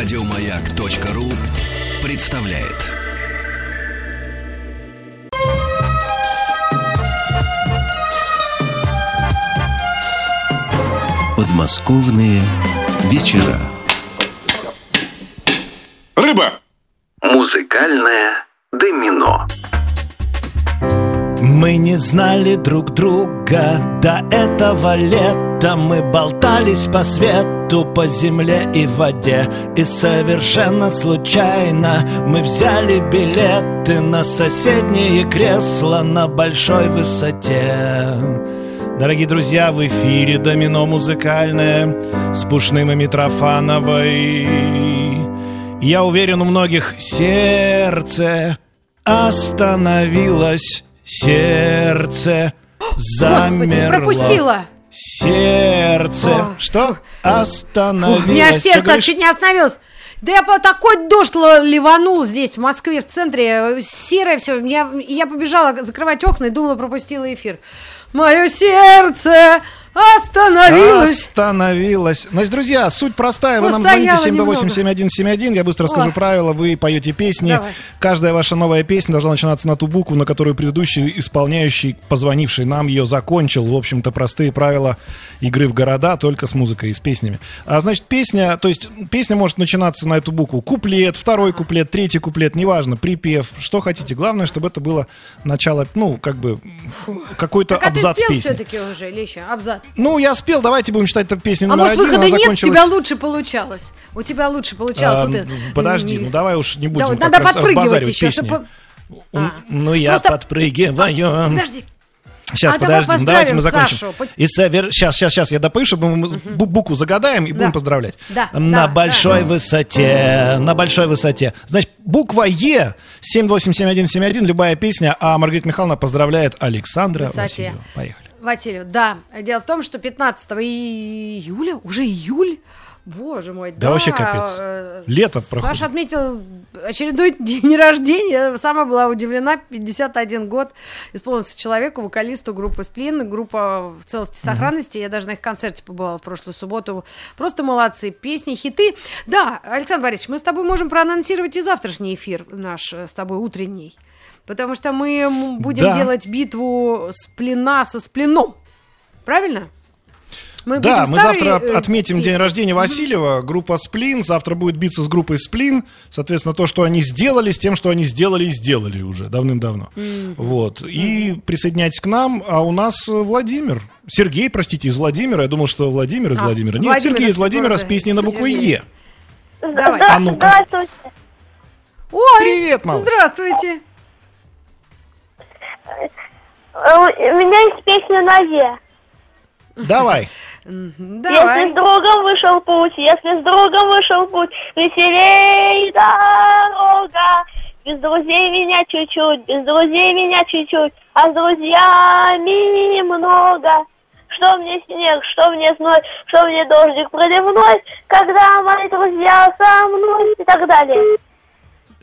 Радиомаяк.ру представляет. Подмосковные вечера. Рыба! Музыкальное домино. Мы не знали друг друга до этого лета. Мы болтались по свету, по земле и воде. И совершенно случайно мы взяли билеты На соседнее кресло на большой высоте. Дорогие друзья, в эфире Домино музыкальное С Пушным и Митрофановой. Я уверен, у многих сердце остановилось Сердце замерло. Господи, пропустила. Сердце. О, Что? У Остановилось. меня аж Что сердце говоришь? чуть не остановилось. Да я по такой дождь ливанул здесь, в Москве, в центре. Серое все. Я, я побежала закрывать окна и думала, пропустила эфир. Мое сердце остановилось. Остановилась. Значит, друзья, суть простая. Вы нам звоните Постояла 728-7171. Я быстро расскажу Ой. правила. Вы поете песни. Давай. Каждая ваша новая песня должна начинаться на ту букву, на которую предыдущий исполняющий, позвонивший нам ее закончил. В общем-то, простые правила игры в города, только с музыкой и с песнями. А значит, песня, то есть песня может начинаться на эту букву. Куплет, второй куплет, третий куплет, неважно, припев, что хотите. Главное, чтобы это было начало, ну, как бы, какой-то Так, а ты абзац песни. все-таки уже, или еще? Абзац. Ну, я спел, давайте будем читать эту песню А номер может, один. выхода она нет, у тебя лучше получалось. У тебя лучше получалось. А, вот это. Подожди, ну давай уж не будем Да, надо раз- подпрыгивать еще, песни. чтобы- А. Ну, я Просто- подпрыгиваю. Подожди. Сейчас, А давай подожди, ну, давайте мы закончим. Сашу. И совер... Сейчас, сейчас, сейчас, я допою, чтобы мы бу- букву загадаем и будем Да. поздравлять. Да, На да, большой да. высоте, на большой высоте. Значит, буква Е, 787171, любая песня, а Маргарита Михайловна поздравляет Александра Высоте. Васильева. Поехали. Васильев, да. Дело в том, что 15 июля, уже июль, боже мой, Да вообще капец. э, Лето проходит. Саша отметил очередной день рождения. Я Сама была удивлена. 51 год исполнился человеку, вокалисту группы «Сплин». Группа в целости и сохранности. Я даже на их концерте побывала в прошлую субботу. Просто молодцы. Песни, хиты. Да, Александр Борисович, мы с тобой можем проанонсировать и завтрашний эфир наш э, с тобой утренний. Потому что мы будем Да. делать битву сплина со сплином. Правильно? Мы Да, мы старые, завтра э, отметим день песни. рождения Васильева. Группа Сплин завтра будет биться с группой Сплин. Соответственно, то, что они сделали, с тем, что они сделали и сделали уже давным-давно. Вот. И присоединяйтесь к нам. А у нас э, Владимир. Сергей, простите, из Владимира. Я думал, что Владимир из А, Владимира. Нет, Владимир Сергей из Владимира с песней на букву. Е. Давай. А ну-ка. Здравствуйте. Ой, Привет, мама. Здравствуйте. Э, У меня есть песня на Е. Давай. Если Давай. с другом вышел путь, если с другом вышел путь, веселей дорога. Без друзей меня чуть-чуть, без друзей меня чуть-чуть, а с друзьями много. Что мне снег, что мне зной, что мне дождик проливной, когда мои друзья со мной и так далее.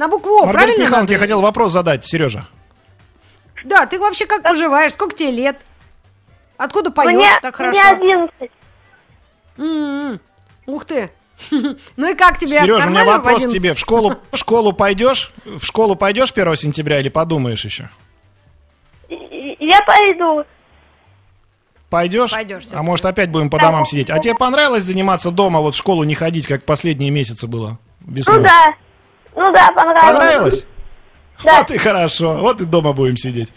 На букву О, Маргарита правильно? Михайловна, надо? тебе хотел вопрос задать, Сережа. Да, ты вообще как поживаешь? Сколько тебе лет? Откуда поешь Мне, так мне хорошо? 11. М-м. Ух ты. Ну и как тебе? Сережа, у меня вопрос к 11? тебе. В школу, в школу пойдешь? В школу пойдешь 1 сентября или подумаешь еще? Я пойду. Пойдешь? Пойдешь А может опять будем по домам сидеть? А тебе понравилось заниматься дома, вот в школу не ходить, как последние месяцы было? весной? Ну да. Ну да, понравилось. Понравилось? Да. Вот и хорошо. Вот и дома будем сидеть.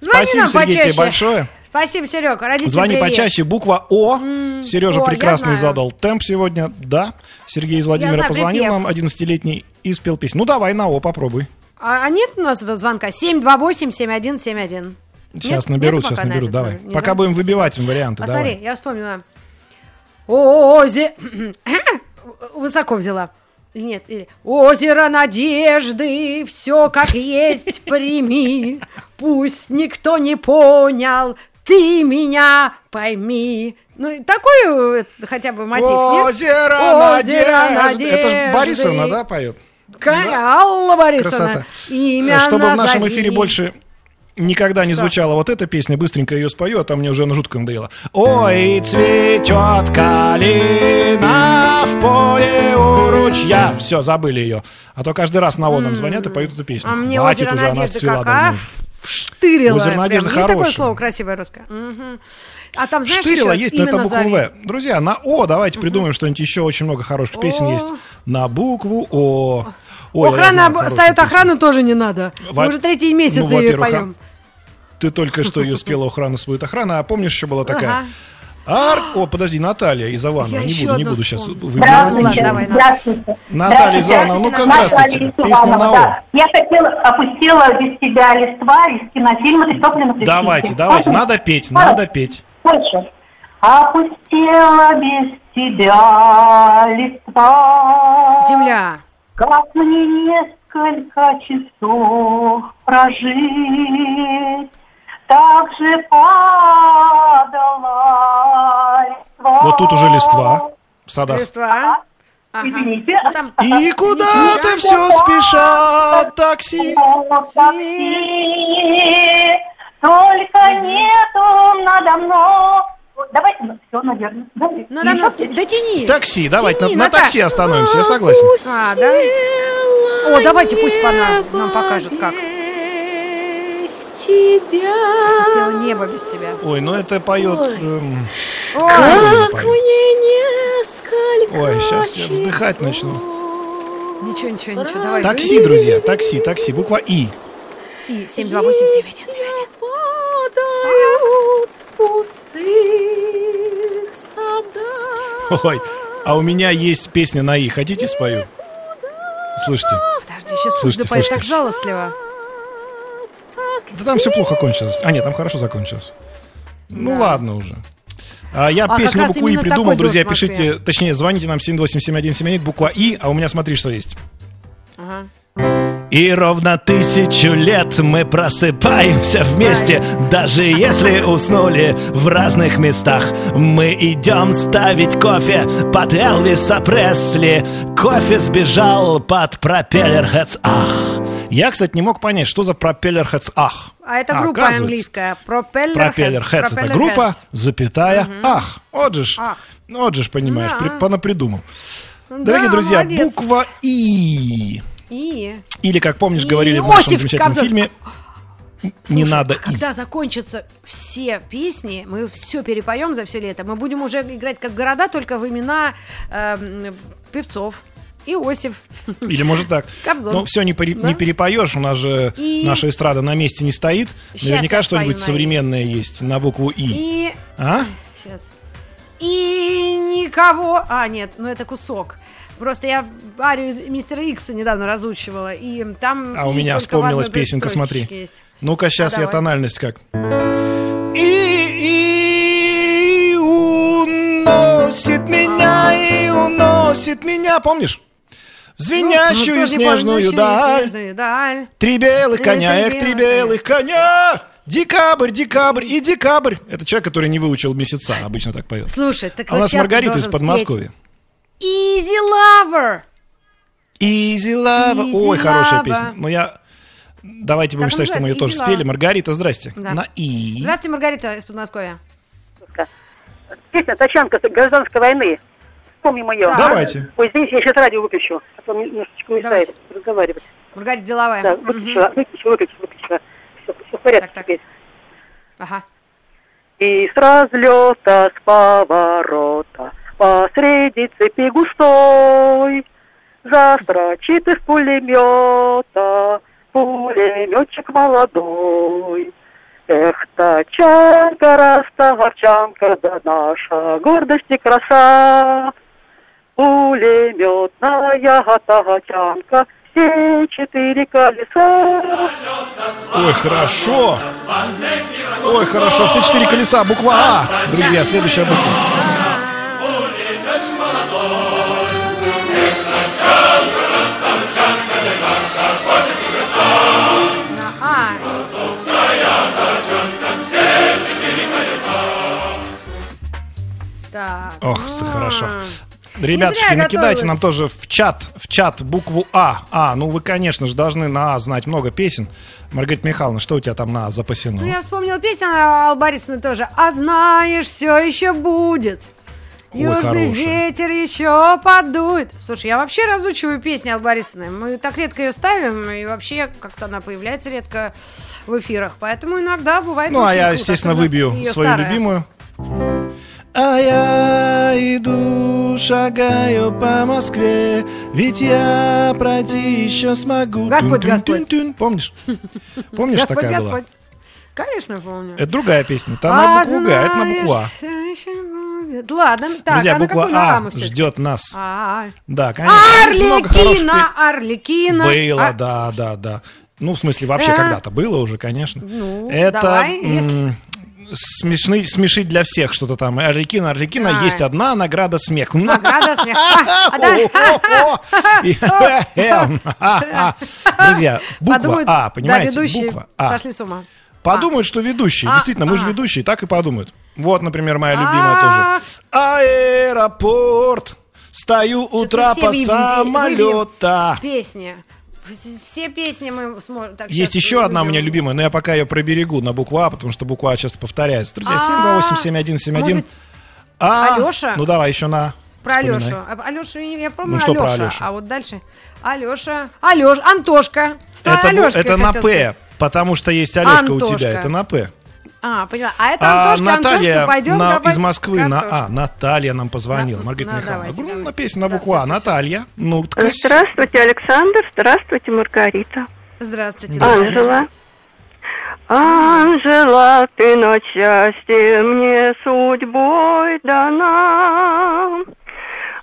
Звони Спасибо, нам Сергей, тебе большое. Спасибо, Серег. Родителям Звони привет. почаще. Буква О. Сережа О, прекрасный задал темп сегодня. Да. Сергей из Владимира знаю, позвонил припев. нам, 11-летний, и спел песню. Ну давай на О попробуй. А, а нет у нас звонка? 728-7171. Сейчас Нет? наберут, Нету сейчас пока на наберут. этот Давай. Не Пока будем выбивать им варианты. Посмотри, Давай. я вспомнила. О, зе... Высоко взяла. Нет, или озеро надежды, все как есть прими, пусть никто не понял, ты меня пойми. Ну, такой э, хотя бы мотив, нет? Озеро, Озеро надежды. Это же. Борисовна, да, поет? Ка- Алла Борисовна, Красота. имя Чтобы в нашем назови. эфире больше никогда не звучала вот эта песня, быстренько ее спою, а там мне уже она жутко надоела. Ой, цветет калина в поле у ручья. Все, забыли ее. А то каждый раз на ОН нам звонят и поют эту песню. А мне Хватит озеро уже, она надежды отцвела давно. Штырила. Озеро прям. надежды Есть такое хорошее. слово красивое русское? А там, знаешь, Штырила еще есть, но это буква. В. Друзья, на О давайте придумаем что-нибудь еще. Очень много хороших песен есть. На букву О. Ой, я Охрана знаю ставит песню. охрану тоже не надо. Во- Мы уже третий месяц Ну, ее поем. Ты только что ее спела охрана будет охрана, а помнишь, еще была такая? Ар... О, подожди, Наталья из Иванова. Я Не буду, не буду сейчас выбирать Здравствуйте. ничего. Давай, Наталья. Здравствуйте. Наталья из Иванова, ну-ка, здравствуйте. Песня на да. Я хотела, опустила без тебя листва из кинофильма «Ты топлено Давайте, свете». давайте, надо петь, надо петь. Дальше. Опустила без тебя листва. Земля. Как мне несколько часов прожить, так же падала листва. Вот тут уже листва в садах. Листва. Ага. Извините. Ну, там- И куда-то все спешат такси. Такси, все, наверное. Давайте. Надо мной. Т- Дотяни. Такси, давайте, на, Тяни, на Наташ. такси остановимся, я согласен. А, да? О, давайте пусть она нам покажет, как. Без тебя. Сделала небо без тебя. Ой, ну это поет... эм, Ой, Ой, Как мне несколько Ой, сейчас я вздыхать начну. ничего, ничего, ничего. Давай. Такси, друзья, такси, такси, буква И. И 7287171. падают в пустых садах. Ой, а у меня есть песня на И. Хотите спою? Слышите? Подожди, сейчас допоет слушайте. так жалостливо. Да там все плохо кончилось. А нет, там хорошо закончилось. Ну ладно уже. А я как песню букву И придумал, друзья, пишите, точнее, звоните нам 7287171, буква И, а у меня смотри, что есть. Ага. И ровно тысячу лет мы просыпаемся вместе, даже если уснули в разных местах. Мы идем ставить кофе под Элвиса Пресли. Кофе сбежал под пропеллер Heads Ах. Я, кстати, не мог понять, что за пропеллер Heads Ах. А это группа английская. Пропеллер Пропеллер Heads это группа, Heads. запятая, ах. Вот же ж, Ах. вот же ж, понимаешь, Да. при- понапридумал. Ну Дорогие да, друзья, молодец. буква И. И... Или, как помнишь, И говорили в нашем Иосиф замечательном Кобзон. фильме, не Слушай, надо а И. когда закончатся все песни, мы все перепоем за все лето, мы будем уже играть как города, только в имена эм, певцов. Иосиф. Или может так. Кобзон. Ну, все не, пере- Да. не перепоешь, у нас же И- наша эстрада на месте не стоит. Щас Наверняка что-нибудь на «и». современное есть на букву И. И... А? Сейчас. И никого... А, нет, ну это кусок. Просто я арию из мистера Икса недавно разучивала, и там... А у меня вспомнилась песенка, смотри. есть. Ну-ка, сейчас А, я тональность как. И, и уносит меня, и уносит меня. Помнишь? Ну, звенящую не помню, снежную «Звенящую даль. снежную даль. Три белых коня, эх, три белых коня. Декабрь, декабрь и декабрь. Это человек, который не выучил месяца, обычно так поет. Слушай, так А у нас Маргарита из Подмосковья. спеть Easy Lover. Easy Love. Easy Ой, хорошая Love. песня. Но я... Давайте будем считать, что мы ее тоже называется? Easy спели. Маргарита, здрасте. Да. На И. Здравствуйте, Маргарита из Подмосковья. Песня «Тачанка» с гражданской войны. Вспомним ее. Да. Давайте. Ой, извините, я сейчас радио выключу, а то мне немножечко мешает Давайте. разговаривать. Маргарита деловая. Да, выключила, выключила, выключила, выключила. Все, все в порядке Так, так. теперь. Ага. И с разлета, с поворота, посреди цепи густой, застрочит из пулемета пулеметчик молодой. Эх, тачанка, растоварчанка, да наша гордость и краса. Пулеметная тачанка, все четыре колеса. Ой, хорошо. Ой, хорошо. Все четыре колеса. Буква А. Друзья, следующая буква. Ох, хорошо. Ребятушки, я накидайте нам тоже в чат, в чат букву А. А, ну вы, конечно же, должны на А знать много песен. Маргарита Михайловна, что у тебя там на А запасено? Ну, я вспомнила песню Аллы Борисовны тоже. А знаешь, все еще будет. Ой, Южный хорошая. ветер еще подует. Слушай, я вообще разучиваю песни Аллы Борисовны. Мы так редко ее ставим, и вообще как-то она появляется редко в эфирах. Поэтому иногда бывает Ну, а я, круто, естественно, выбью свою старая. любимую. А я иду, шагаю по Москве, ведь я пройти еще смогу. Господь, Тун-тун-тун-тун. Помнишь? Помнишь, Господь, такая была? Господь. Конечно, помню. Это другая песня. Там на А букву Г, а это на букву А. Ладно, так, Друзья, а на буква на А ждет нас. А, Да, конечно. Есть много хороших Арлекина, Арлекина. Было, А, да, да, да. Ну, в смысле, вообще Да. когда-то было уже, конечно. Ну, Это давай, если- смешны- смешить для всех что-то там. Арлекина, Арлекина, А. есть одна награда смех. Награда смех. А, а. Друзья, буква А, понимаете? Буква А. сошли с ума. Подумают, что ведущие. А, Действительно, мы же ведущие, так и подумают. Вот, например, моя любимая тоже. Аэропорт. Стою вы- вы- самолета. Песни. Вс- Все песни мы сможем... так, Есть еще одна у меня любимая, но я пока ее проберегу на букву А, потому что буква А часто повторяется. Друзья, А, 728-7171. может быть, А, Алёша? Ну давай еще на. Про. Алешу. Алешу, я помню Ну, Алеша. Алёшу? А вот дальше Алеша. Алеш, Антошка. Это, бу- Алёшку это на П, потому что есть Алешка у тебя, это на П. А, поняла. А это А Антошка, Наталья Антошка, пойдем на- из Москвы на. А. Наталья нам позвонила. На- Маргарита ну, Михайловна. давайте, Ну, давайте. написано на Да, букву всё, А. Наталья. Ну. Здравствуйте, Александр. Здравствуйте, Маргарита. Здравствуйте. Анжела. Анжела, ты на счастье мне судьбой дана.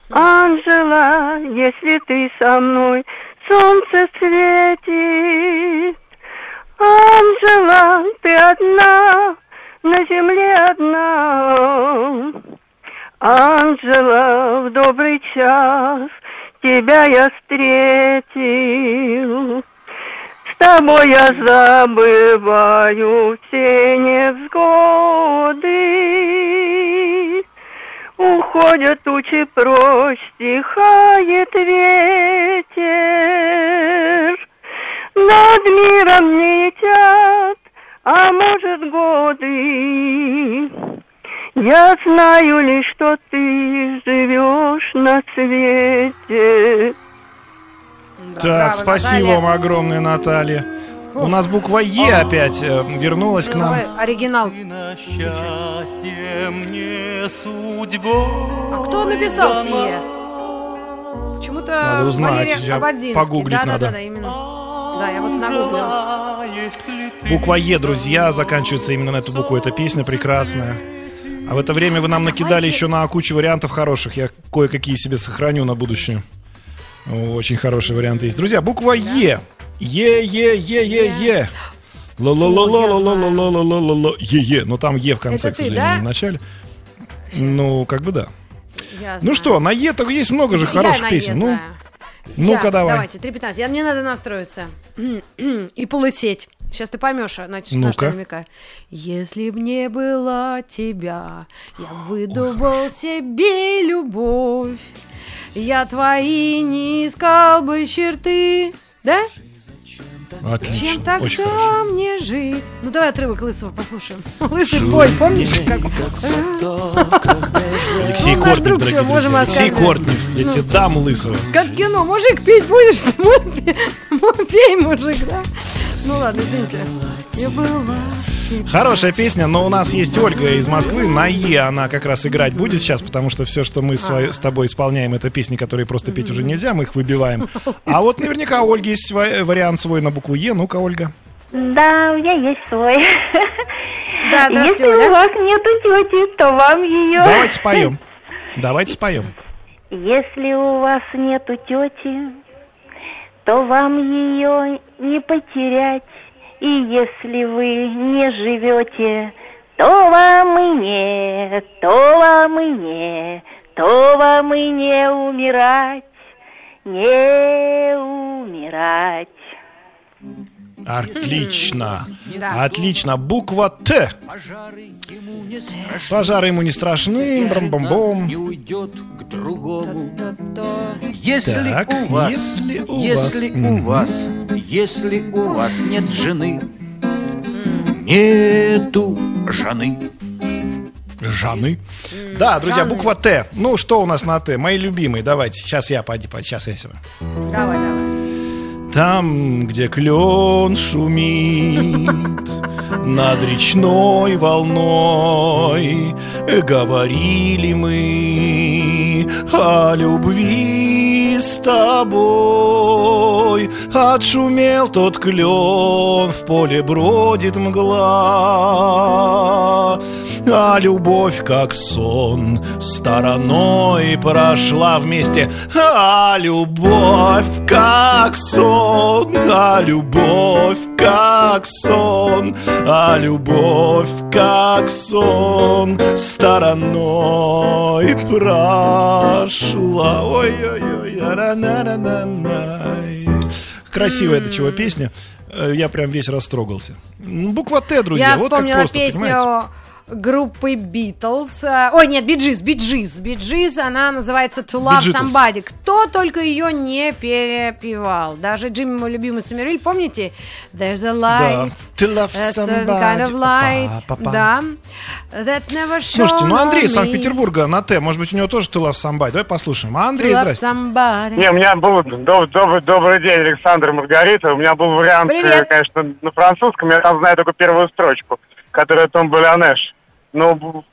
Анжела, если ты со мной, солнце светит. Анжела, ты одна, на земле одна. Анжела, в добрый час тебя я встретил. С тобой я забываю все невзгоды. Уходят тучи прочь, стихает ветер. Над миром не летят, а может годы. Я знаю лишь, что ты живешь на свете. Да, Так, браво, спасибо Наталья. вам огромное, Наталья. У нас буква Е опять э, вернулась к нам. Давай, оригинал. А кто написал сие? Почему-то Надо узнать, Валерий погуглить да, надо. Да, да, да, именно. Да, я вот нагуглила. Буква Е, друзья, заканчивается именно на эту букву. Эта песня прекрасная. А в это время вы нам накидали еще на кучу вариантов хороших. Я кое-какие себе сохраню на будущее. Очень хорошие варианты есть. Друзья, буква Е. Е, Е, Е, Е, Е. Ла-ла-ла-ла-ла-ла-ла-ла-ла-ла-ла. Е-е. Но там Е в конце, Это к ты, сожалению, да? не в начале. Ну, как бы да. Ну что, на Е так есть много же хороших Е песен. Ну. Ну-ка давай. Давайте, 3.15. Я, мне надо настроиться. И полысеть. Сейчас ты поймешь, значит, на что я намекаю. Если б не было тебя, я выдумал себе любовь. Я твои не искал бы черты. Да? Чем тогда Очень хорошо. мне жить? Ну давай отрывок Лысого послушаем. Лысый бой, помнишь? Как... Алексей Ну, Кортнев, дорогие друзья. Алексей. Кортнев. Я тебе дам лысого. Как кино, мужик, пить будешь? Пей, мужик, да? Ну ладно, извините. Я была. Хорошая песня, но у нас есть Ольга из Москвы. На Е она как раз играть будет сейчас, потому что все, что мы с, вой- с тобой исполняем, это песни, которые просто петь уже нельзя, мы их выбиваем. А вот наверняка у Ольги есть ва- вариант свой на букву Е. Ну-ка, Ольга. Да, у меня есть свой. Да, Если у вас нету тети, то вам ее... Давайте споем. Давайте споем. Если у вас нету тети, то вам ее не потерять. И если вы не живете, то вам и не, то вам и не, то вам и не умирать, не умирать. Отлично. Да. Отлично. Буква Т. Пожары ему не страшны. Брам-бам-бом. Не уйдет к другому. Если Так, у вас, если у если вас, у мгм. вас, если у вас нет жены, нету жены. Жаны. Да, друзья, буква Т. Ну, что у нас на Т? Мои любимые. Давайте. Сейчас я, пойди. Сейчас я себя. Давай, давай. Там, где клен шумит над речной волной, говорили мы о любви с тобой. Отшумел тот клен, в поле бродит мгла. А любовь, как сон, стороной прошла вместе. А любовь, как сон, а любовь, как сон, а любовь, как сон, стороной прошла. Ой-ой-ой. Красивая до чего песня. Э, Я прям весь растрогался. Буква Т, друзья. Я вот как вспомнила просто, песню понимаете? Группы Битлз. Э, Ой, нет, Биджиз, Биджиз. Биджиз, она называется To Love Gees. Somebody. Кто только ее не перепевал. Даже Джимми, мой любимый Самириль, помните? There's a light. To love a certain kind of light. Па-па-па. Да. That never Слушайте, ну Андрей из. Санкт-Петербурга на Т. Может быть, у него тоже ты love somebody. Давай послушаем. А, To Андрей, здрасте. somebody. Не, у меня был доб- доб- добрый день, Александр Маргарита. У меня был вариант, Привет. э, конечно, на французском. Я там знаю только первую строчку, которая Том Балянеш. Ну, бог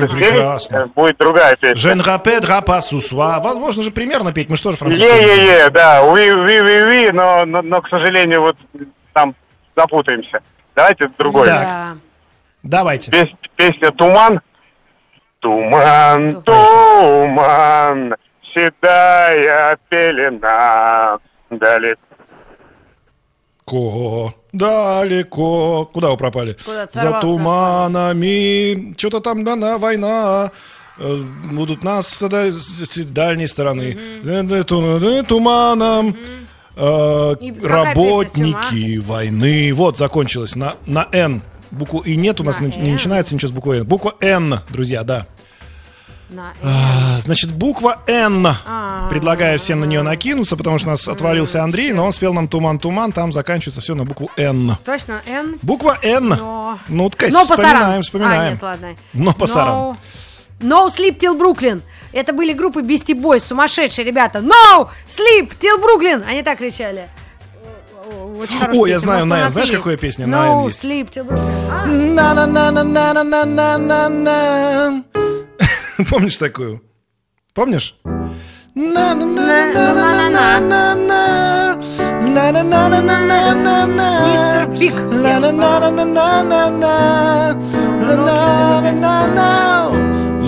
ты прекрасно. э, будет другая песня. Жен рапе драпа сусуа. Возможно же примерно петь. Мы что же французский? Е-е-е, да, уи уи уи уи но, но, но, к сожалению, вот там запутаемся. Давайте другой. Да. Давайте. Пес- песня «Туман». Туман, туман, седая пелена, далеко. Ко, далеко. Куда вы пропали? Куда-то За туманами. Что-то там, да, на война. Э, Будут нас тогда с дальней стороны. Э, э, ту- э, Туманом. Какая Работники войны. Вот, закончилось. На, на Н. Букву И нет у нас, На не, начинается ничего с буквой Н. Буква Н, друзья, да. На- А, Значит, буква Н. А. Предлагаю всем на нее накинуться, потому что у нас отвалился Андрей, но он спел нам туман-туман, там заканчивается все на букву Н. Точно, Н. Буква Н. Но... Ну, Но пасаран. вспоминаем, А, вспоминаем. нет, ладно. Но. No, no Sleep Till Brooklyn. Это были группы Beastie Boys, сумасшедшие ребята. No Sleep Till Brooklyn. Они так кричали. О, Очень я знаю Может, на Знаешь, есть? какая песня No? Sleep Till Brooklyn. А. Помнишь такую? Помнишь? Мистер Биг.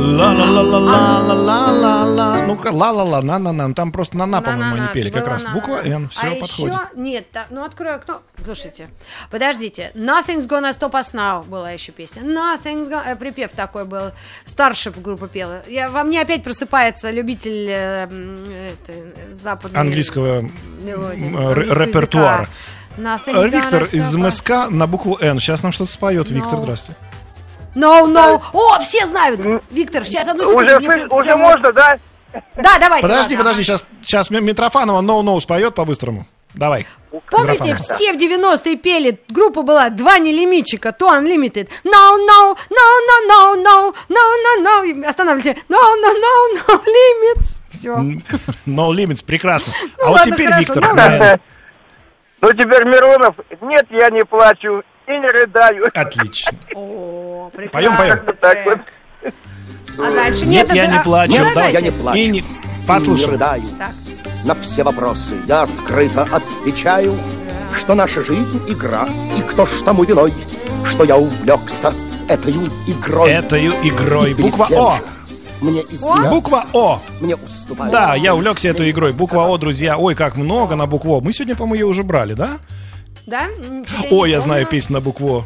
Ла-ла-ла-ла-ла-ла-ла-ла. Ну-ка, ла-ла-ла, на-на-на. Там просто на-на, по-моему, они пели. Как раз буква Н. Все, а подходит. еще, нет, ну открою окно. Слушайте, подождите. Nothing's gonna stop us now была еще песня. Nothing's gonna... э, припев такой был. Старшая группа пела. Я, во мне опять просыпается любитель э, это, западной Английского мелодии. репертуара. Виктор из. МСК на букву Н. Сейчас нам что-то споет. Виктор, No. здрасте. No, no. О, все знают. Виктор, сейчас одну секунду. Уже, мне уже можно, да? Да, давайте. Подожди, ладно. подожди, сейчас, сейчас Митрофанова No No споет по-быстрому. Давай. Помните, Митрофанова. все в 90-е пели, группа была два нелимитчика, то Unlimited. No, no, no, no, no, no, no, no, no. Останавливайте. No, no, no, no limits. Все. No Limits, прекрасно. Ну а вот ладно, теперь, хорошо, Виктор, ну. N. Ну, теперь Миронов. Нет, я не плачу и не рыдаю. Отлично. О, прекрасно. Поем, поем. Так вот. А дальше Нет, нет, я это- не а, плачу. вы Да, я не плачу. И не... И не Послушай. рыдаю. Так. На все вопросы я открыто отвечаю, что наша жизнь — игра, и кто ж тому виной, что я увлекся этой игрой. Этою игрой. Буква О. Мне извиняться, Буква О. мне уступать. Да, я увлекся этой игрой. Буква О, друзья. Ой, как много на букву О. Мы сегодня, по-моему, ее уже брали, да? Да? Ой, не я знаю песню на букву О.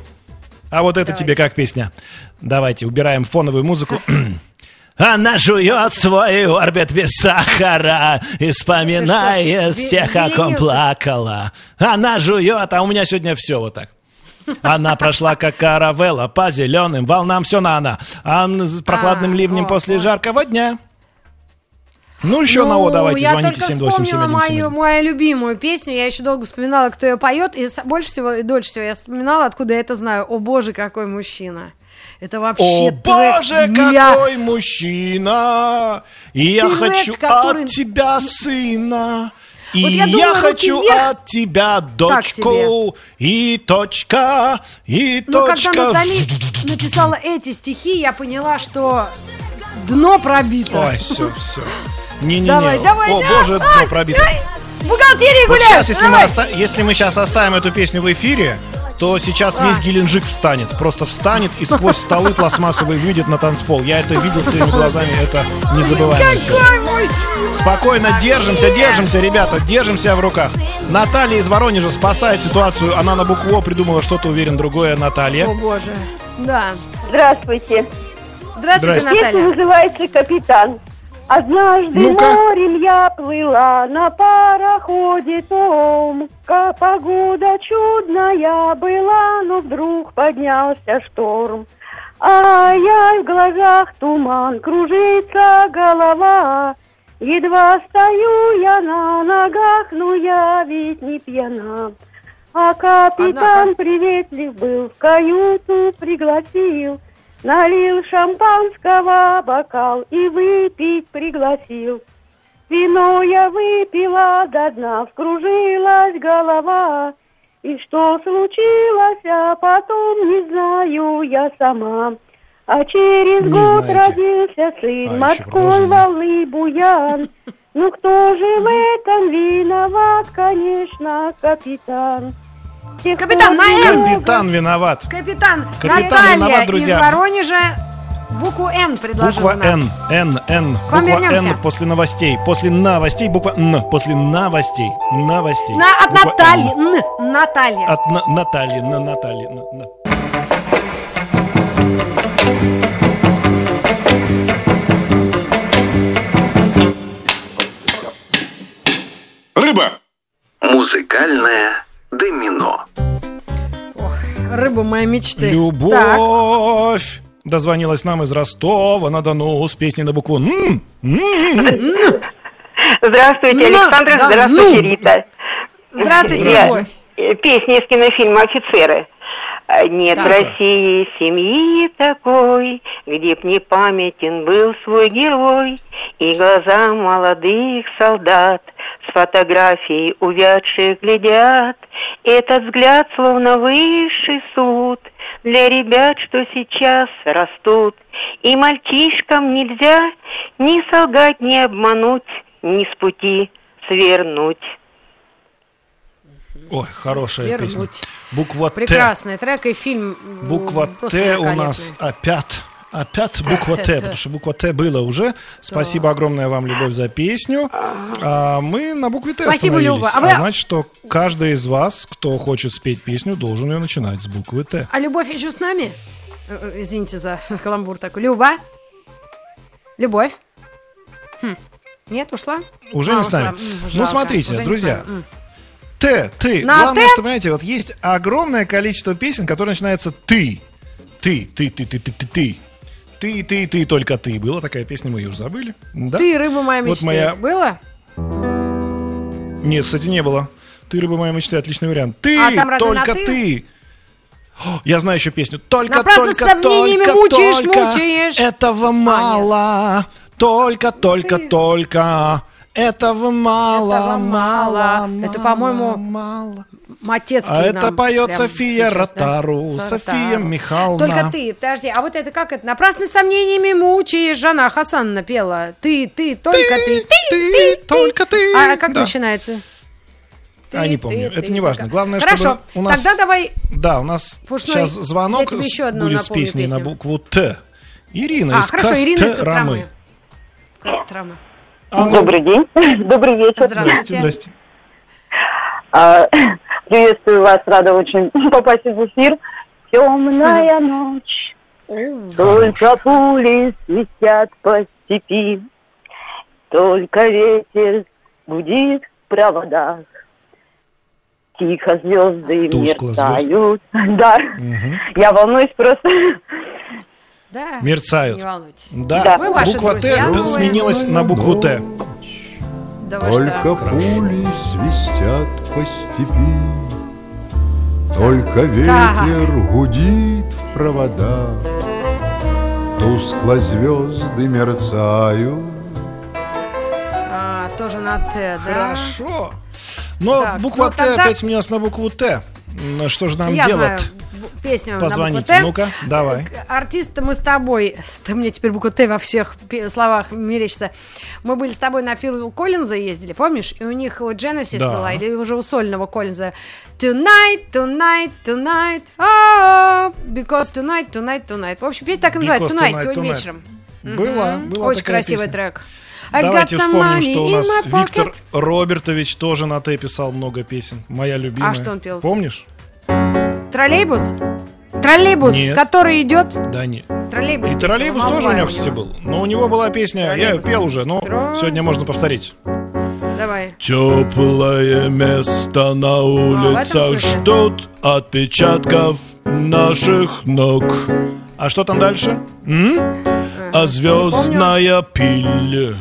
А вот это тебе как песня? Давайте, убираем фоновую музыку. Она жует свой орбит без сахара и вспоминает всех, он взбеленился? плакала. Она жует, а у меня сегодня все вот так. Она прошла как каравелла по зеленым волнам, все на она. А прохладным А, ливнем вот, после жаркого дня. Ну, еще на О, Ну, давайте, я звоните только вспомнила 787 мою, мою любимую песню. Я еще долго вспоминала, кто ее поет. И больше всего и дольше всего я вспоминала, откуда я это знаю. О боже, какой мужчина. Это вообще О трек боже, для- какой мужчина! И я Трек, хочу который- от тебя сына. И Вот я я, думаю, руки хочу вверх. от тебя дочку. И точка, и Но точка. когда Натали написала эти стихи, я поняла, что дно пробито. Ой, все, все. Не-не-не. Давай, давай, О, да. боже, Ай, пробито. бухгалтерии Вот сейчас, если мы, давай. оста- если мы сейчас оставим эту песню в эфире, то сейчас А. весь Геленджик встанет. Просто встанет и сквозь столы пластмассовые выйдет на танцпол. Я это видел своими глазами, это незабываемая история. Спокойно держимся, держимся, ребята, держимся в руках. Наталья из Воронежа спасает ситуацию. Она на букву О придумала что-то, уверен, другое. Наталья. О боже. Да. Здравствуйте. Здравствуйте. Песня Наталья. называется «Капитан». Однажды Ну-ка. морем я плыла на пароходе том. Ка- Погода чудная была, но вдруг поднялся шторм. Ай-яй, в глазах туман, кружится голова. Едва стою я на ногах, но я ведь не пьяна. А капитан приветлив был, в каюту пригласил. Налил шампанского бокал и выпить пригласил. Вино я выпила до дна, вскружилась голова. И что случилось, а потом не знаю я сама. А через Не год знаете. родился сын А, морской волны буян. Ну кто же в этом виноват, конечно, капитан. Капитан, на. Капитан виноват. Капитан, Капитан Наталья виноват, друзья. из Воронежа букву «Н» предложила Буква нам. Н, Н, Н. К вам Буква вернемся. Н после новостей. После новостей буква Н. После новостей. Новостей. На, от Буква Натальи. Н. Н. Наталья. От На- Натальи. На Натальи. на- на. Рыба. Музыкальное домино. Рыба моей мечты. Так. Любовь. Дозвонилась нам из Ростова на Дону с песней на букву. М. Здравствуйте, Александр, да, здравствуйте, ну. Рита. Здравствуйте, Я- Любовь. э, Песня из кинофильма «Офицеры». А, Нет Так. в России семьи такой, где б не памятен был свой герой, и глаза молодых солдат с фотографией увядших глядят. Этот взгляд словно высший суд для ребят, что сейчас растут. И мальчишкам нельзя ни солгать, ни обмануть, ни с пути свернуть. Ой, хорошая песня. Вернуть. Буква Т. Прекрасный трек и фильм. Буква Т у нас опять. Опять буква Т, потому что буква Т было уже. Спасибо огромное вам, Любовь, за песню. А мы на букве Т Спасибо. Люба. А вы- значит, что каждый из вас, кто хочет спеть песню, должен ее начинать с буквы Т. А Любовь еще с нами? Э, э, Извините за каламбур такой. Люба? Любовь? Хм. Нет, ушла? Уже А, не с нами. М, Ну, жалко. смотрите, Уже друзья. Т, ты. На Главное, Т? что, понимаете, вот есть огромное количество песен, которые начинаются ты. Ты, ты, ты, ты, ты, ты, ты. Ты, ты, ты, только ты. Была такая песня, мы ее уже забыли. Да? Ты, рыба моя Вот мечты. моя- Было? Нет, кстати, не было. Ты, рыба моя мечты, отличный вариант. Ты, А только «ты»? ты. О, Я знаю еще песню. Только, Напрасно только, только, мучаешь, только. мучаешь. Этого мало. Только, только, только. Этого мало, Этого мало. мало, Это, по-моему. Матецкий А это поет София сейчас, да? Ротару, София Михайловна. Только ты, подожди, а вот это как это? Напрасно сомнениями мучаешь, Жана Хасанна пела. Ты, ты, только ты, ты, ты, только ты. А как Да. начинается? А, не помню. Это не важно. Главное, Хорошо, чтобы у нас... тогда давай Да, у нас Пушной, сейчас звонок еще будет с песней на песню. букву Т. Ирина А, из хорошо, Ирина из Костромы. Костромы. Алло. Добрый день. Добрый вечер. Здравствуйте. Здрасте. А, Приветствую вас, рада очень попасть в эфир. Темная ночь, Только пули свистят по степи, Только ветер гудит в проводах. Тихо звезды Тускло мерцают. Да, я волнуюсь просто. Да. Мерцают. Не волнуйтесь. Да, Вы ваши буква друзья, Т мы- сменилась на букву Т. Да Только что? пули свистят по степи, Только ветер гудит в проводах, Тускло звезды мерцают. А, тоже на Т, да? Хорошо. Но Так, буква ну, Т тогда- опять сменилась на букву Т. Что же нам Я делать? знаю песню на Позвоните. букву Т. Ну-ка, давай. Артисты мы с тобой, ты мне теперь буква Т во всех словах мерещится. Мы были с тобой на Фил Коллинза ездили, помнишь? И у них у Genesis Да. была, или уже у сольного Коллинза. Tonight, tonight, tonight, oh, because tonight, tonight, tonight. В общем, песня так и называется. Tonight, tonight, сегодня tonight. вечером. Была, Мгм. была Очень красивый песня. трек. I Давайте вспомним, что у нас. Виктор Робертович тоже на Т писал много песен. Моя любимая. А что он пел? Помнишь? Троллейбус? Троллейбус, Нет. который идет. Да не. Троллейбус. И троллейбус тоже у него, кстати, был. Но у него была песня, я ее пел уже, но сегодня можно повторить. Давай. Теплое место на А, улицах смысле? ждут отпечатков наших ног. А что там дальше? М? А звездная пыль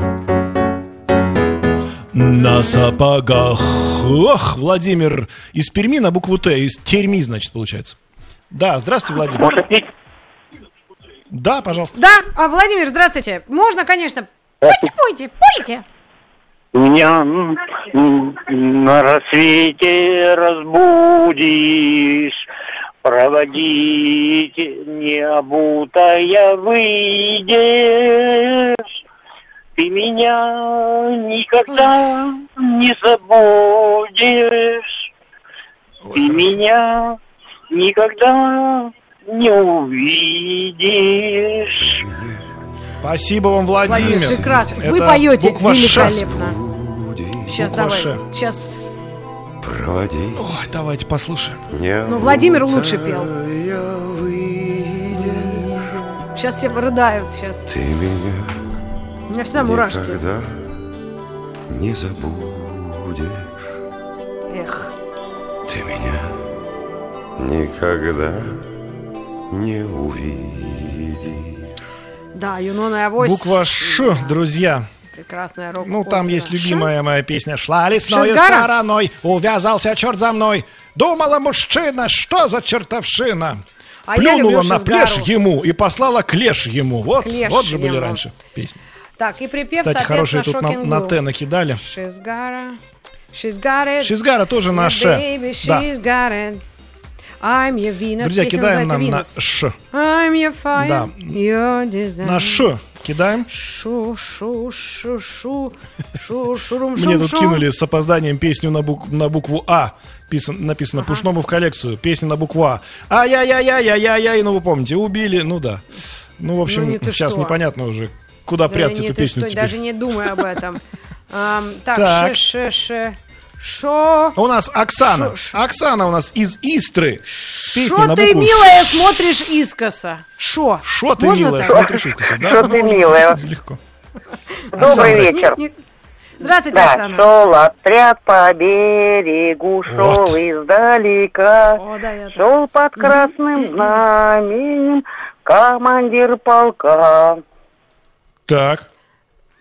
на сапогах. Ох, Владимир из Перми на букву Т, из Терми, значит, получается. Да, здравствуйте, Владимир. Да, пожалуйста. Да, а, Владимир, здравствуйте. Можно, конечно. Пойте, пойте, пойте. Меня на рассвете разбудишь, проводить необутая выйдешь. Ты меня никогда не забудешь. Ты меня никогда не увидишь. Спасибо вам, Владимир. Владимир, прекрасно. Вы Это поете буква Ш. великолепно. Сейчас Буква давай. Ш. Сейчас. Проводи. Ой, давайте послушаем. Ну, Владимир лучше пел. Сейчас все рыдают. Сейчас. Ты меня У меня всегда мурашки. никогда не забудешь. Эх. Ты меня никогда не увидишь. Да, Юнона и Авось. Буква Ш, друзья. Прекрасная рок Ну, там есть Ш? любимая моя песня. Шла Шизгара? стороной, увязался черт за мной. Думала мужчина, что за чертовшина. А Плюнула на плешь ему и послала клеш ему. Вот, Клеш вот же были ему. раньше песни. Так, и припев, Кстати, хорошие тут на, на Т накидали. She's got it. She's got it. Тоже на Yeah, Ш. Да. she's got. I'm your Venus. Друзья, Песня кидаем нам на Venus. Ш. I'm your fire, Да. your. На Ш кидаем. Шу, шу, шу, шу, шу, шурум, Мне шум, тут шум. кинули с опозданием песню на, бук- на букву А. Писан- написано Пушному в коллекцию. Песня на букву А. Ай-яй-яй-яй-яй-яй. Ну, вы помните, убили. Ну да. Ну, в общем, Ну, сейчас что. непонятно уже, куда Да прятать нет, эту ты песню что, теперь. Даже не думай об этом. Так, ше, ше, ше. Шо? У нас Оксана. Оксана у нас из Истры. С песней Шо на ты, букву милая, смотришь искоса? Шо? Шо ты, Можно милая, так? смотришь искоса? Да, Шо ты, милая? Легко. Добрый Оксана. вечер. Не- не- Здравствуйте, Да, Оксана. шел отряд по берегу, шел Вот. издалека, О, да, я шел под красным знаменем командир полка. Так.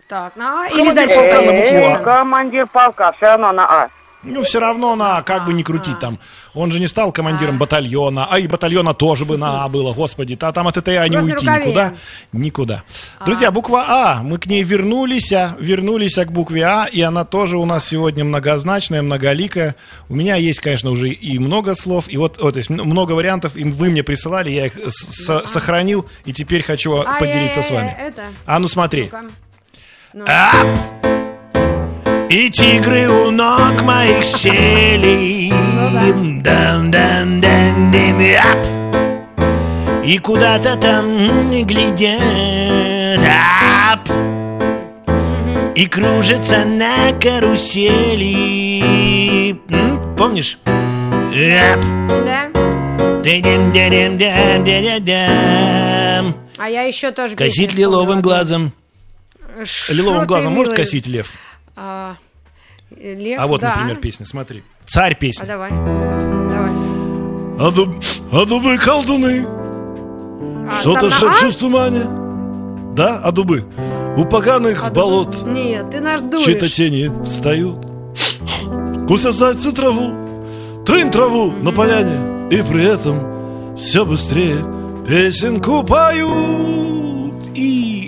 Так, на А или Командир дальше? полка на букву А. Командир полка, все равно на А. Ну, все равно на А, как бы не крутить там. Он же не стал командиром батальона, а и батальона тоже бы на А было, господи. А там от этой А не Просто уйти рукавеем. никуда. Никуда. Друзья, буква А, мы к ней вернулись, а, вернулись а, к букве А, и она тоже у нас сегодня многозначная, многоликая. У меня есть, конечно, уже и много слов, и вот, вот то есть много вариантов, и вы мне присылали, я их с- сохранил, и теперь хочу А, поделиться э, с вами. Это. А ну смотри. Ну-ка. Ну. А! И тигры у ног моих сели. Дан дан дан ап. И куда-то там не глядят. Ап. И кружатся на карусели. Помнишь? Ап. Да? А я еще тоже Косить лиловым глазом. Шо Лиловым глазом может косить лев? А, лев, А вот, да. например, песня, смотри. Царь А песня. давай. Давай. А, дуб, а дубы колдуны, А, что-то шепчут А? в тумане. Да, а дубы у поганых болот Нет, ты наш дуришь. чьи-то тени встают. Кусят зайцы траву, трынь траву на поляне, и при этом все быстрее песенку поют. И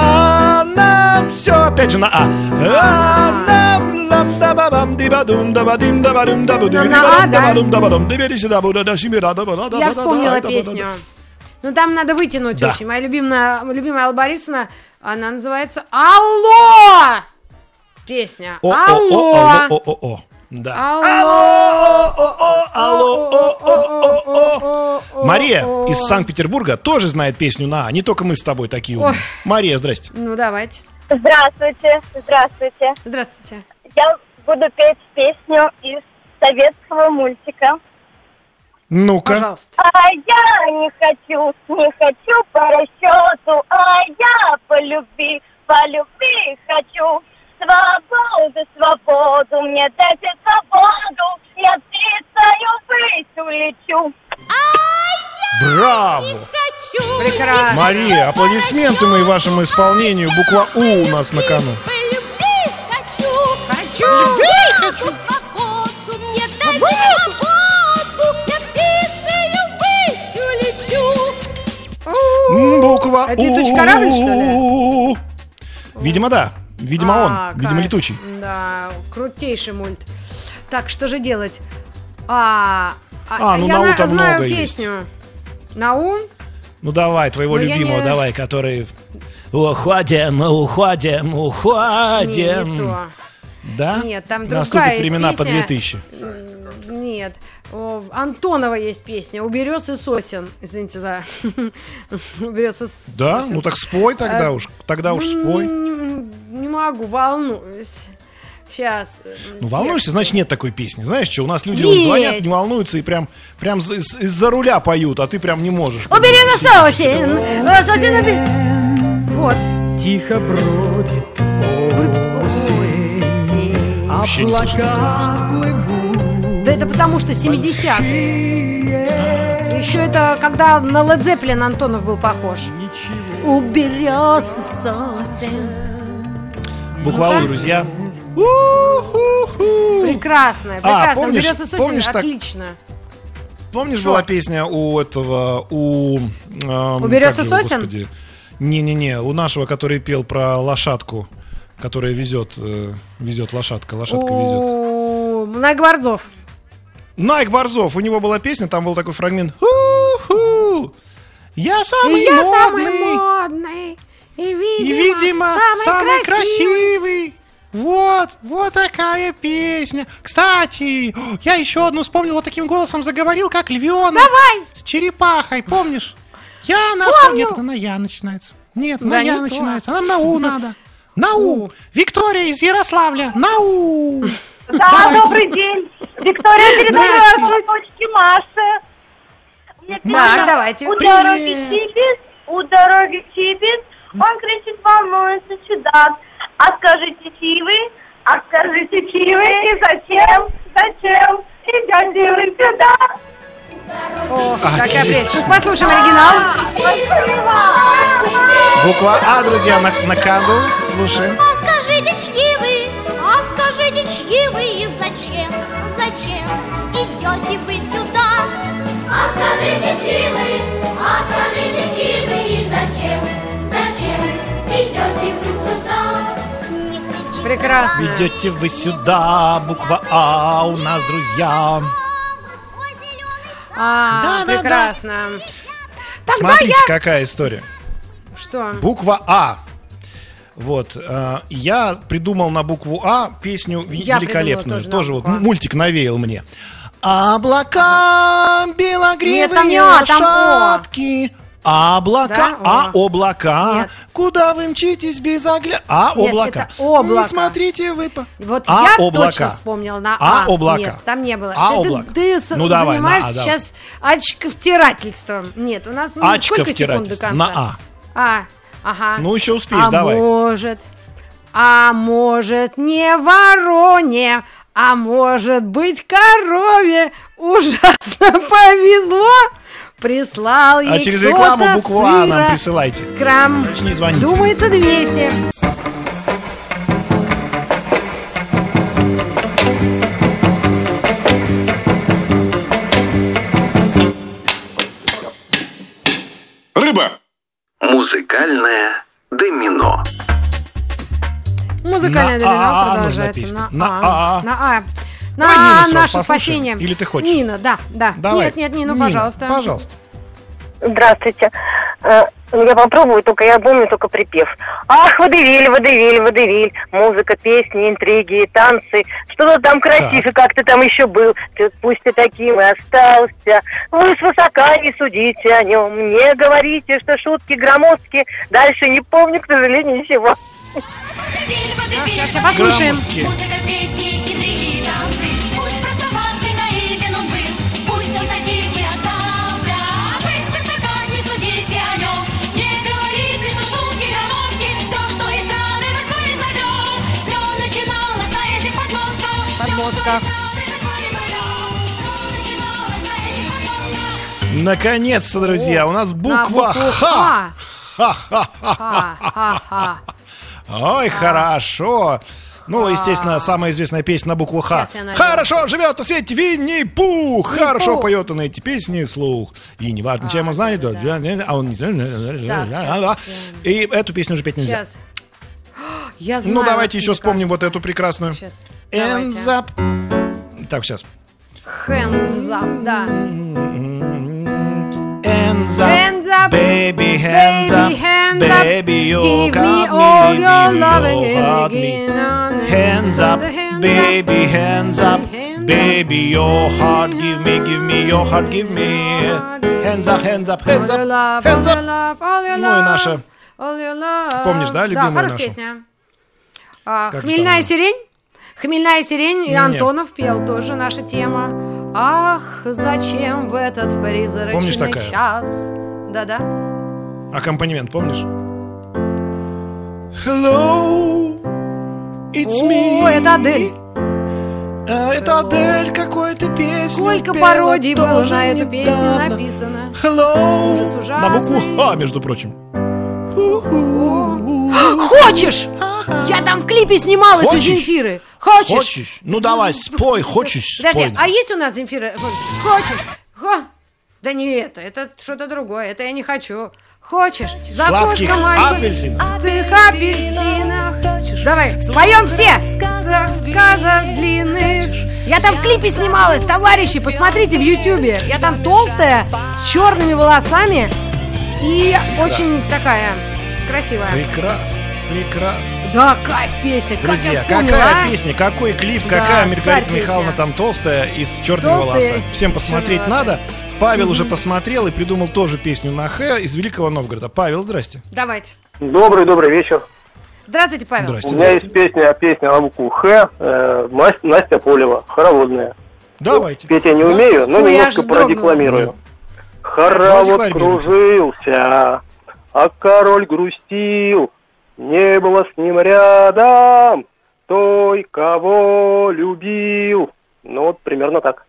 а нам все опять же на А. А нам лам да ба бам ди ба дум да ба дим да ба дум да бу ди Нам ди на ба А, дум да да? ба дум да ба дум ди би ди си да бу да да си ми да да ба да да Я вспомнила песню. Ну, там надо вытянуть Да. очень. Моя любимая, любимая Алла Борисовна, она называется «Алло!» Песня. О, о, Алло! алло, о. Да. Алло! О, о, о. Мария из Санкт-Петербурга тоже знает песню на А. Не только мы с тобой такие умные. Ой. Мария, здрасте. Ну, давайте. Здравствуйте, здравствуйте. Здравствуйте. Я буду петь песню из советского мультика. Ну-ка. Пожалуйста. А я не хочу, не хочу по расчету, а я по любви, по любви хочу. Свободу, свободу, мне дайте свободу, я птицею ввысь улечу. Браво! Прекрасно. Мария, аплодисменты мои вашему исполнению. Буква У у нас на кону. Хочу, любви хочу, свободу, мне дай свободу, я птицею ввысь улечу. М, Буква Это летучий корабль, что ли? У. Видимо, да. Видимо, А, он. Видимо, кайф. летучий. Да, крутейший мульт. Так, что же делать? А, А, ну я там знаю много есть. песню. На У? Ну давай, твоего я любимого, не- давай, который... Уходим, уходим, Не, уходим. не то. Да? Нет, там другая Наступят есть времена по песня. 2000. М, Нет. О, Антонова есть песня «У берез и сосен». Извините за... «У берез и с- Да? сосен». Ну так спой тогда А, уж. Тогда уж спой. Не могу, волнуюсь. Сейчас. Ну, волнуешься, значит, нет такой песни. Знаешь что, у нас люди Есть. вот звонят, не волнуются и прям, прям за- из- из-за руля поют, а ты прям не можешь. Убери на сосен! Э, Сосен убери! Вот. Тихо бродит осень, облака плывут. Да это потому что 70-е. Еще это когда на Led Zeppelin Антонов был похож. У берез и сосен. Буква У, друзья. Прекрасная, А, прекрасная. помнишь- сосен помнишь так- отлично. Помнишь, Что? была песня у этого, у... эм, У «Берез как и его, сосен»? господи? Не-не-не, у нашего, который пел про лошадку, которая везет, э, везет лошадка, лошадка везет. У Найгвардзов. Найк Борзов, у него была песня, там был такой фрагмент. «Ху-ху, Я самый я модный, самый модный. И, видимо, и, видимо, самый, самый, красивый. красивый. Вот, вот такая песня. Кстати, я еще одну вспомнил, вот таким голосом заговорил, как львенок. Давай! С черепахой, помнишь? Я на Помню. Нет, это на я начинается. Нет, Да, на не я то. начинается. Нам на у надо. На у. Виктория из Ярославля. На у. Да, Давайте. добрый день. Виктория передает Здравствуйте. дочке Маше. Маша, давайте. У дороги Чибис, у дороги Чибис, он кричит, волнуется чудак. А скажите, чьи А скажите, чьи И зачем, зачем идете вы сюда? О, какая прелесть. Ну, послушаем оригинал. Буква А, друзья, на, на кону. Слушаем. А скажите, чьи вы? А скажите, чьи вы и зачем? Зачем идете вы сюда? А скажите, чьи вы? А скажите, чьи вы и? Зачем идете вы сюда? Не кричите. Прекрасно. Идете вы сюда, буква А у нас, друзья. А, Да, да, да. прекрасно. Смотрите, какая история. Что? Буква А. Вот, э, я придумал на букву А песню Я великолепную. тоже Тоже вот букву А. мультик навеял мне. Облака белогривые Нет, там не А, там О. лошадки. Облака, Да? а облака, Нет. куда вы мчитесь без огля... А Нет, облака. это облако. Не смотрите вы по... Вот а я облака. точно вспомнила на А А. облака. Нет, там не было. А ты, ты- облако. Ты, с- Ну, давай, на занимаешься А, давай. сейчас очковтирательством. Нет, у нас ну, сколько секунд до конца? На А. А, ага. Ну, еще успеешь, а давай. может, а может не вороне, а может быть корове ужасно повезло. Прислал ей А через рекламу букву А нам присылайте. Крам. Не звоните. Думается 200. Рыба. Музыкальное домино. Музыкальное На домино А нужно продолжается. На На А. А. На А. На наше спасение. Или ты хочешь? Нина, да, да. Давай. Нет, нет, Нина, Нина, пожалуйста. Пожалуйста. Здравствуйте. Э, ну, Я попробую, только я помню только припев. Ах, водевиль, водевиль, водевиль. Музыка, песни, интриги танцы. Что-то там красив, и как ты там еще был. Ты пусть ты таким и остался. Вы свысока не судите о нем. Не говорите, что шутки громоздкие. Дальше не помню, к сожалению, ничего. Сейчас, послушаем. Грамотки. Подмостках. Наконец-то, друзья, у нас На буква букву Х. Ха. Ха-ха-ха. Ой, хорошо. Ну, естественно, самая известная песня на букву Х. Хорошо живет на свете Винни-Пух. Хорошо поет он эти песни вслух. И неважно, чем он знает, а он не знает. И эту песню уже петь нельзя. Я знаю. Ну, давайте вот еще вспомним вот кажется. эту прекрасную. Сейчас. Hands up. Так, сейчас. Hands up, да. Hands up, Hands up, baby, hands up, hands up. baby, you Give me all your loving again Hands up, baby, hands up, baby, your heart, give me, give me, your heart, give me. Hands up, hands up, hands up, hands up. Ну и наша. Помнишь, да, любимую Да, хорошая песня. А, Как Хмельная сирень? Хмельная сирень и. Антонов пел тоже наша тема. Ах, зачем в этот призрачный Помнишь такая? час? Да-да. Аккомпанемент, помнишь? Hello, it's me. О, это Адель. А, это Адель какой-то песню Сколько пела пародий было на эту песню недавно. написано. Hello. Ужас ужасный. На букву Х, между прочим. Хочешь? Я там в клипе снималась Хочешь? у Земфиры. Хочешь? Хочешь? Ну давай, спой, хочешь, Подожди, спой. а есть у нас Земфира? Хочешь? Хо? Да не это, это что-то другое, это я не хочу. Хочешь? За Сладких апельсинов. Ты апельсинах. Давай, споем все. Сказок, сказок длинных. Я там в клипе снималась, товарищи, посмотрите в Ютубе. Я там толстая, с черными волосами и очень такая красивая. Прекрасно, прекрасно. Да, кайф песня, как я Друзья, вспомнила, какая а? песня, какой клип, Да, какая Маргарита песня. Михайловна там толстая и с черными Толстая волосами. Всем посмотреть надо. Павел Мгм. уже посмотрел и придумал тоже песню на Х из Великого Новгорода. Павел, здрасте. Давайте. Добрый, добрый вечер. Здравствуйте, Павел. Здрасте. У меня есть песня, песня на букву Х, э, Настя, Настя Полева, хороводная. Давайте. Петь я не умею, но Фу, я немножко продекламирую. Хоровод Давайте кружился, а король грустил, не было с ним рядом той, кого любил. Ну, вот примерно так.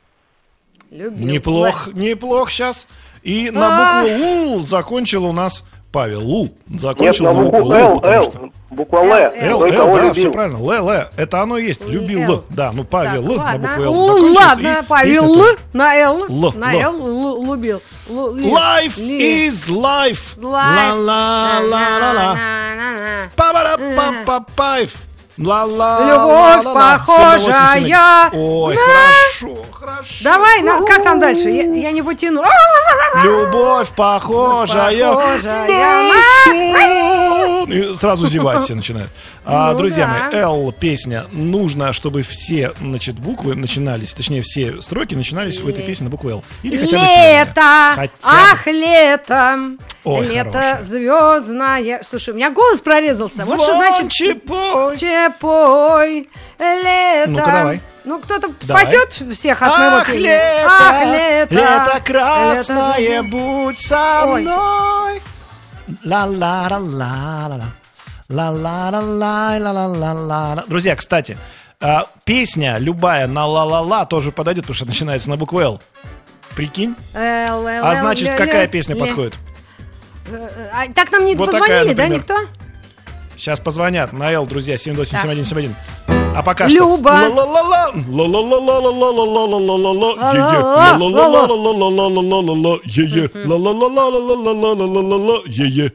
Любил. Неплох, неплох сейчас. И на букву Л закончил у нас Павел. Л Нет, закончил на на букву букву Л, потому Л, что- буква Л, Л, Л, да, любил. все правильно. Л, Л. Это оно есть. Любил. Л. Да, ну Павел Л на букву Л Л, закончился. ладно, Павел Л на Л, Л, на Л. Л, Л, любил. Л- Life is life. Ла-ла-ла-ла-ла. На-на-на-на. Па-ба-ра-па-па-пайф. Ла-ла. Любовь ла-ла-ла. похожая 7-8-7. Ой, на- хорошо, хорошо. Давай, на- как там дальше? Я, я не потяну. Любовь похожая. Похожая и сразу зевать все начинают. А, Ну друзья да. мои, Л песня. Нужно, чтобы все, значит, буквы начинались, точнее, все строки начинались в этой песне на букву Л. Или хотя бы. Лето, Хотя бы. ах, лето, Ой, лето хорошая. звездное. Слушай, у меня голос прорезался. Вот что значит Чепой. Чепой, лето. Ну-ка, давай. Ну, кто-то спасет всех от моего Ах, пения? лето, Ах, лето, лето красное, лето- будь со Ой. мной. Ла-ла-ла-ла-ла-ла. Ла-ла-ла-ла-ла-ла-ла-ла. Друзья, кстати, а, песня любая на ла-ла-ла тоже подойдет, потому что начинается на букву Л. Прикинь? А значит, какая песня подходит? А, Так нам не Вот позвонили, такая, да, никто? Сейчас позвонят на Л, друзья, 7277171. А пока. Люба!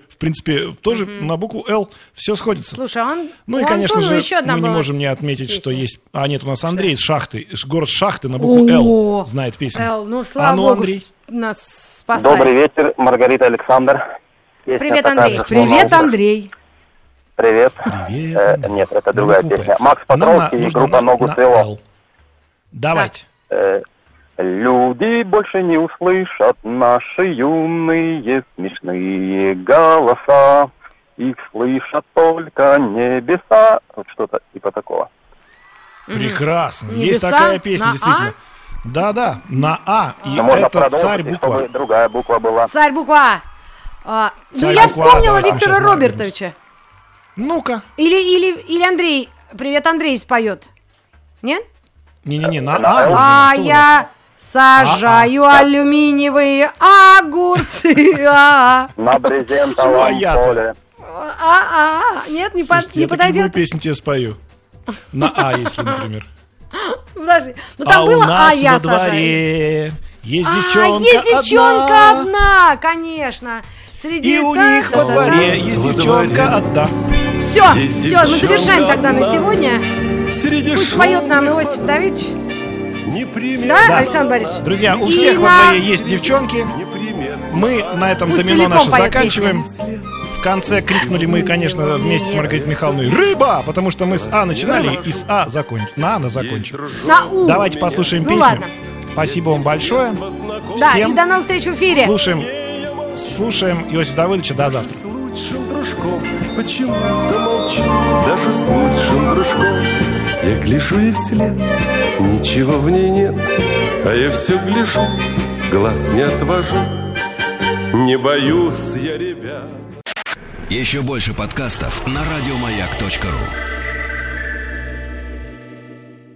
В принципе, тоже на букву «Л» все сходится. Слушай, он... Ну и, конечно же, мы не можем не отметить, что есть... А нет, у нас Андрей из «Шахты». Город Шахты на букву «Л» знает песню. «Л», ну слава богу, нас спасает. Добрый вечер, Маргарита Александр. Привет, Андрей. Привет, Андрей. Привет. Э, нет, это другая песня. Макс Петровский и группа на- «Ногу на свело». Давайте. Э, Люди больше не услышат наши юные смешные голоса. Их слышат только небеса. Вот что-то типа такого. Прекрасно. Небеса Есть такая песня, на действительно. Да-да, на А. И Но это царь буква. чтобы другая буква была. Царь буква А. А, ну, Царь я буква А, вспомнила давайте мы Виктора Робертовича. Ну-ка. Или, или, или Андрей, привет, Андрей споет. Нет? Не-не-не, на На А. А я сажаю А, а. алюминиевые огурцы. А, На брезентовом поле. а, а. Нет, не, под- Слушайте, не я подойдет. песню тебе спою. На А, если, например. Подожди. Ну там а было у нас А, я во сажаю. дворе есть А, девчонка есть девчонка одна. одна, конечно. Среди И у них во дворе есть девчонка одна. Все, все, мы завершаем тогда на сегодня. Среди Пусть поет нам Иосиф Давидович. Да, Да. Александр Борисович? Друзья, у И всех во на- дворе есть девчонки. Мы на этом Пусть домино наше заканчиваем. В конце крикнули мы, конечно, вместе с Маргаритой Михайловной «Рыба!», потому что мы с А начинали и с А закончим. На А на закончим. На У. Давайте послушаем Ну песню. ладно. Спасибо вам большое. Да, Всем и до новых встреч в эфире. слушаем, слушаем Иосифа Давыдовича. До завтра. лучшим дружком. Почему-то молчу Даже с лучшим дружком. Я гляжу ей вслед. Ничего в ней нет. А я все гляжу. Глаз не отвожу. Не боюсь я, ребят. Еще больше подкастов на радиомаяк.ру.